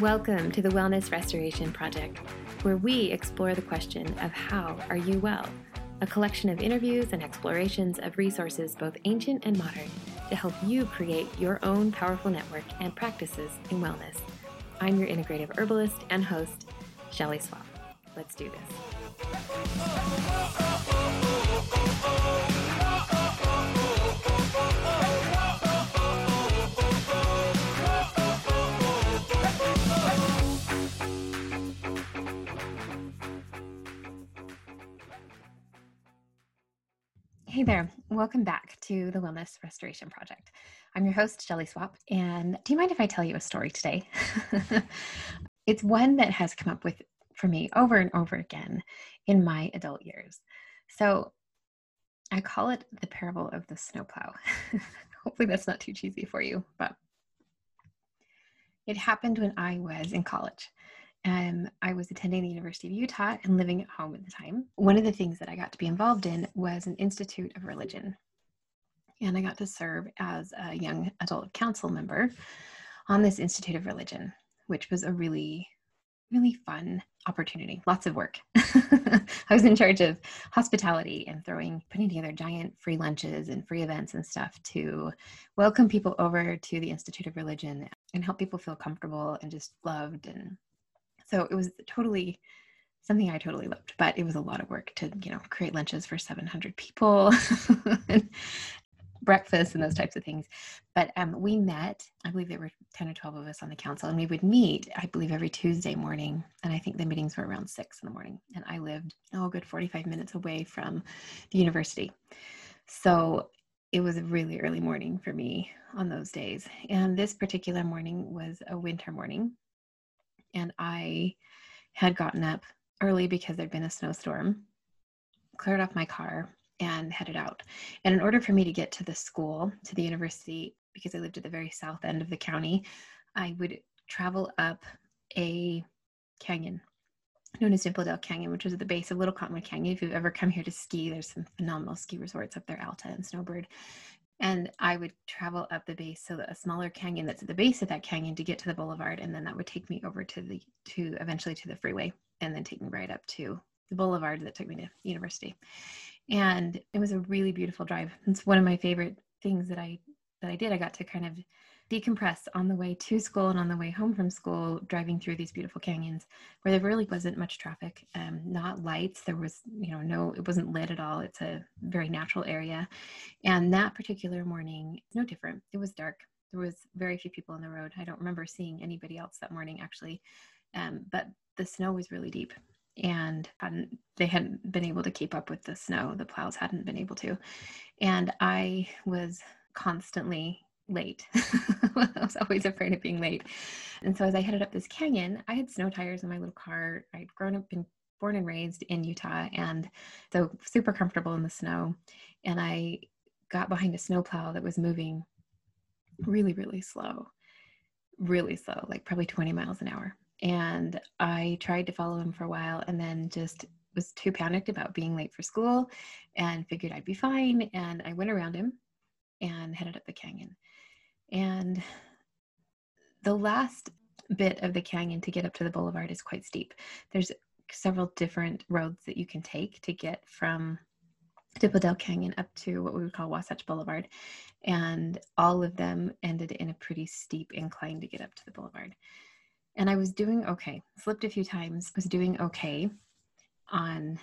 Welcome to the Wellness Restoration Project, where we explore the question of how are you well? A collection of interviews and explorations of resources both ancient and modern to help you create your own powerful network and practices in wellness. I'm your integrative herbalist and host, Shelley Swapp. Let's do this. Hey there, welcome back to the Wellness Restoration Project. I'm your host, Shelley Swapp, and do you mind if I tell you a story today? it's one that has come up with for me over and over again in my adult years. So I call it the parable of the snowplow. Hopefully, that's not too cheesy for you, but it happened when I was in college. Um, I was attending the University of Utah and living at home at the time. One of the things that I got to be involved in was an Institute of Religion. And I got to serve as a young adult council member on this Institute of Religion, which was a really, really fun opportunity. Lots of work. I was in charge of hospitality and throwing, putting together giant free lunches and free events and stuff to welcome people over to the Institute of Religion and help people feel comfortable and just loved and so it was totally something I totally loved, but it was a lot of work to, you know, create lunches for 700 people and breakfast and those types of things. But um, we met, I believe there were 10 or 12 of us on the council, and we would meet, I believe, every Tuesday morning. And I think the meetings were around six in the morning. And I lived, oh, good 45 minutes away from the university. So it was a really early morning for me on those days. And this particular morning was a winter morning and I had gotten up early because there'd been a snowstorm, cleared off my car, and headed out. And in order for me to get to the school, to the university, because I lived at the very south end of the county, I would travel up a canyon known as Dimple Dell Canyon, which is at the base of Little Cottonwood Canyon. If you've ever come here to ski, there's some phenomenal ski resorts up there, Alta and Snowbird and I would travel up the base, so a smaller canyon that's at the base of that canyon to get to the boulevard, and then that would take me over to the to eventually to the freeway, and then take me right up to the boulevard that took me to university. And it was a really beautiful drive. It's one of my favorite things that I that I did. I got to kind of decompress on the way to school and on the way home from school, driving through these beautiful canyons where there really wasn't much traffic, um, not lights. There was, you know, no, it wasn't lit at all. It's a very natural area. And that particular morning, no different. It was dark. There was very few people on the road. I don't remember seeing anybody else that morning actually. Um, but the snow was really deep and hadn't they hadn't been able to keep up with the snow the plows hadn't been able to and i was constantly late. I was always afraid of being late. And so as I headed up this canyon, I had snow tires in my little car. I'd grown up, been born and raised in Utah, and so super comfortable in the snow. And I got behind a snowplow that was moving really, really slow, really slow, like probably 20 miles an hour. And I tried to follow him for a while and then just was too panicked about being late for school and figured I'd be fine. And I went around him and headed up the canyon. And the last bit of the canyon to get up to the boulevard is quite steep. There's several different roads that you can take to get from Dimple Dell Canyon up to what we would call Wasatch Boulevard. And all of them ended in a pretty steep incline to get up to the boulevard. And I was doing okay, slipped a few times, was doing okay on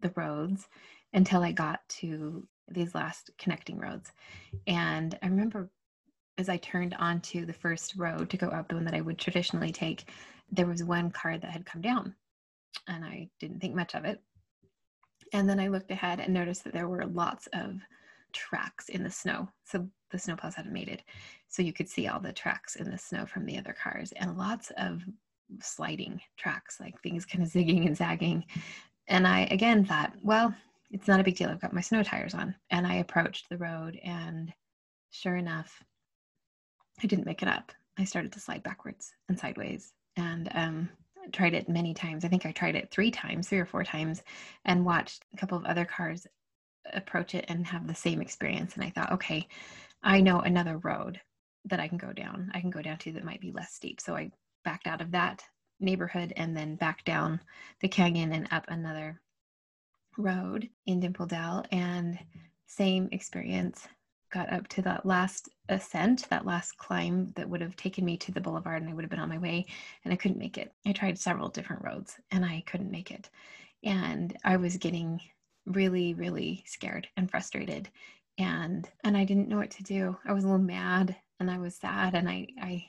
the roads until I got to these last connecting roads. And I remember as I turned onto the first road to go up the one that I would traditionally take, there was one car that had come down. And I didn't think much of it. And then I looked ahead and noticed that there were lots of tracks in the snow. So the snowplows hadn't made it. So you could see all the tracks in the snow from the other cars and lots of sliding tracks, like things kind of zigging and zagging. And I again thought, well, it's not a big deal. I've got my snow tires on. And I approached the road and sure enough, I didn't make it up. I started to slide backwards and sideways and um, tried it many times. I think I tried it three times, three or four times, and watched a couple of other cars approach it and have the same experience. And I thought, okay, I know another road that I can go down. I can go down to that might be less steep. So I backed out of that neighborhood and then back down the canyon and up another road in Dimple Dell. And same experience. Got up to that last ascent, that last climb that would have taken me to the boulevard, and I would have been on my way, and I couldn't make it. I tried several different roads and I couldn't make it. And I was getting really, really scared and frustrated. And and I didn't know what to do. I was a little mad and I was sad and I I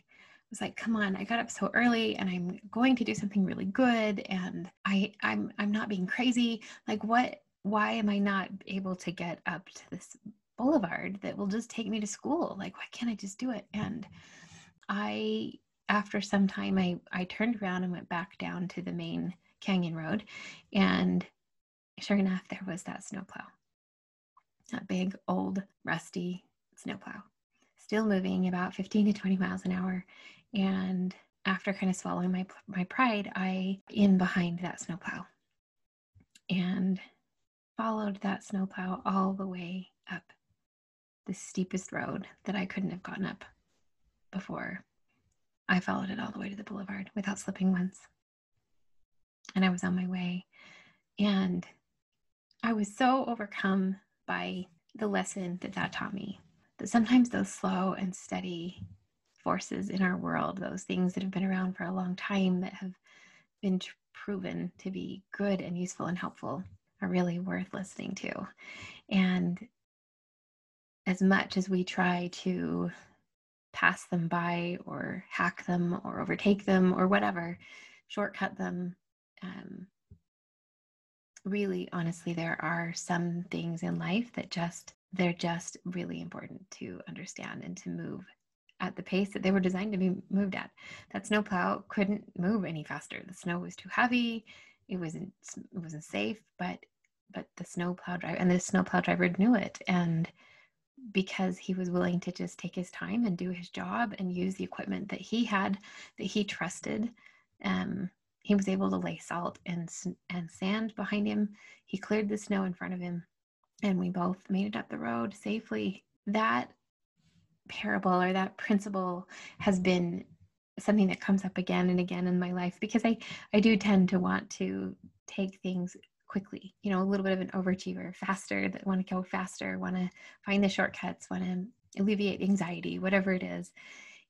was like, come on, I got up so early and I'm going to do something really good and I I'm I'm not being crazy. Like what why am I not able to get up to this boulevard that will just take me to school? Like why can't I just do it? Mm-hmm. And I after some time I I turned around and went back down to the main canyon road and sure enough there was that snowplow. That big old rusty snowplow still moving about 15 to 20 miles an hour and after kind of swallowing my my pride, I in behind that snowplow and followed that snowplow all the way up the steepest road that I couldn't have gotten up before. I followed it all the way to the boulevard without slipping once. And I was on my way. And I was so overcome by the lesson that that taught me that sometimes those slow and steady forces in our world, those things that have been around for a long time that have been proven to be good and useful and helpful, are really worth listening to. And as much as we try to pass them by or hack them or overtake them or whatever, shortcut them, um, really honestly, there are some things in life that just they're just really important to understand and to move at the pace that they were designed to be moved at. That snowplow couldn't move any faster. The snow was too heavy. It wasn't it wasn't safe, but but the snowplow driver and the snowplow driver knew it and because he was willing to just take his time and do his job and use the equipment that he had that he trusted. Um, he was able to lay salt and and sand behind him. He cleared the snow in front of him and we both made it up the road safely. That parable or that principle has been something that comes up again and again in my life because I, I do tend to want to take things quickly, you know, a little bit of an overachiever, faster, that want to go faster, want to find the shortcuts, want to alleviate anxiety, whatever it is.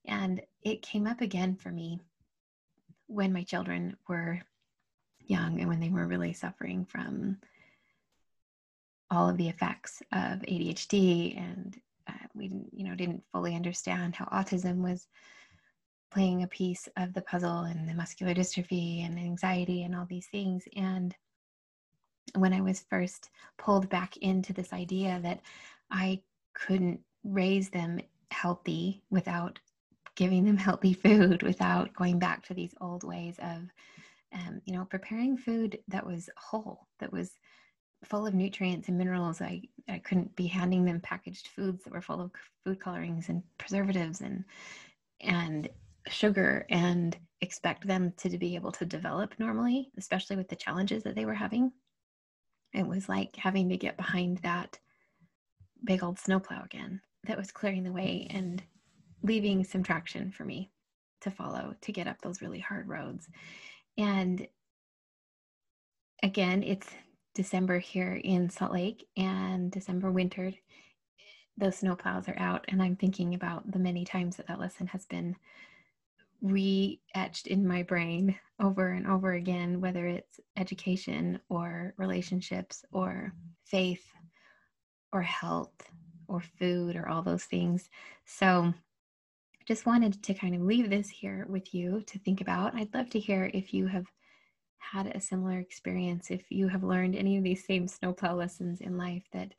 And it came up again for me when my children were young and when they were really suffering from all of the effects of ADHD and uh, we you know didn't fully understand how autism was playing a piece of the puzzle and the muscular dystrophy and anxiety and all these things and when i was first pulled back into this idea that i couldn't raise them healthy without giving them healthy food without going back to these old ways of um, you know preparing food that was whole that was full of nutrients and minerals. I, I couldn't be handing them packaged foods that were full of food colorings and preservatives and and sugar and expect them to be able to develop normally, especially with the challenges that they were having. It was like having to get behind that big old snowplow again that was clearing the way and leaving some traction for me to follow to get up those really hard roads. And again, it's December here in Salt Lake and December wintered, those snowplows are out. And I'm thinking about the many times that that lesson has been re etched in my brain over and over again, whether it's education or relationships or faith or health or food or all those things. So, just wanted to kind of leave this here with you to think about. I'd love to hear if you have had a similar experience, if you have learned any of these same snowplow lessons in life, that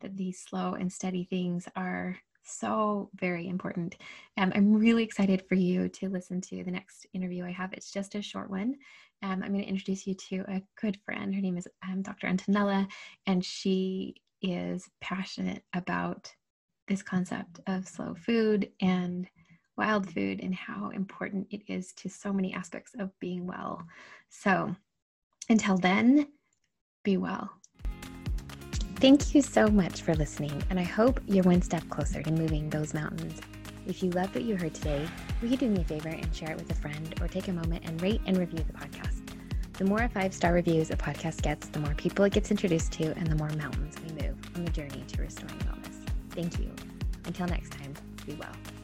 that these slow and steady things are so very important. Um, I'm really excited for you to listen to the next interview I have. It's just a short one. Um, I'm going to introduce you to a good friend. Her name is um, Dr. Antonella, and she is passionate about this concept of slow food and wild food and how important it is to so many aspects of being well. So until then, be well. Thank you so much for listening, and I hope you're one step closer to moving those mountains. If you loved what you heard today, will you do me a favor and share it with a friend or take a moment and rate and review the podcast? The more five star reviews a podcast gets, the more people it gets introduced to, and the more mountains we move on the journey to restoring wellness. Thank you. Until next time, be well.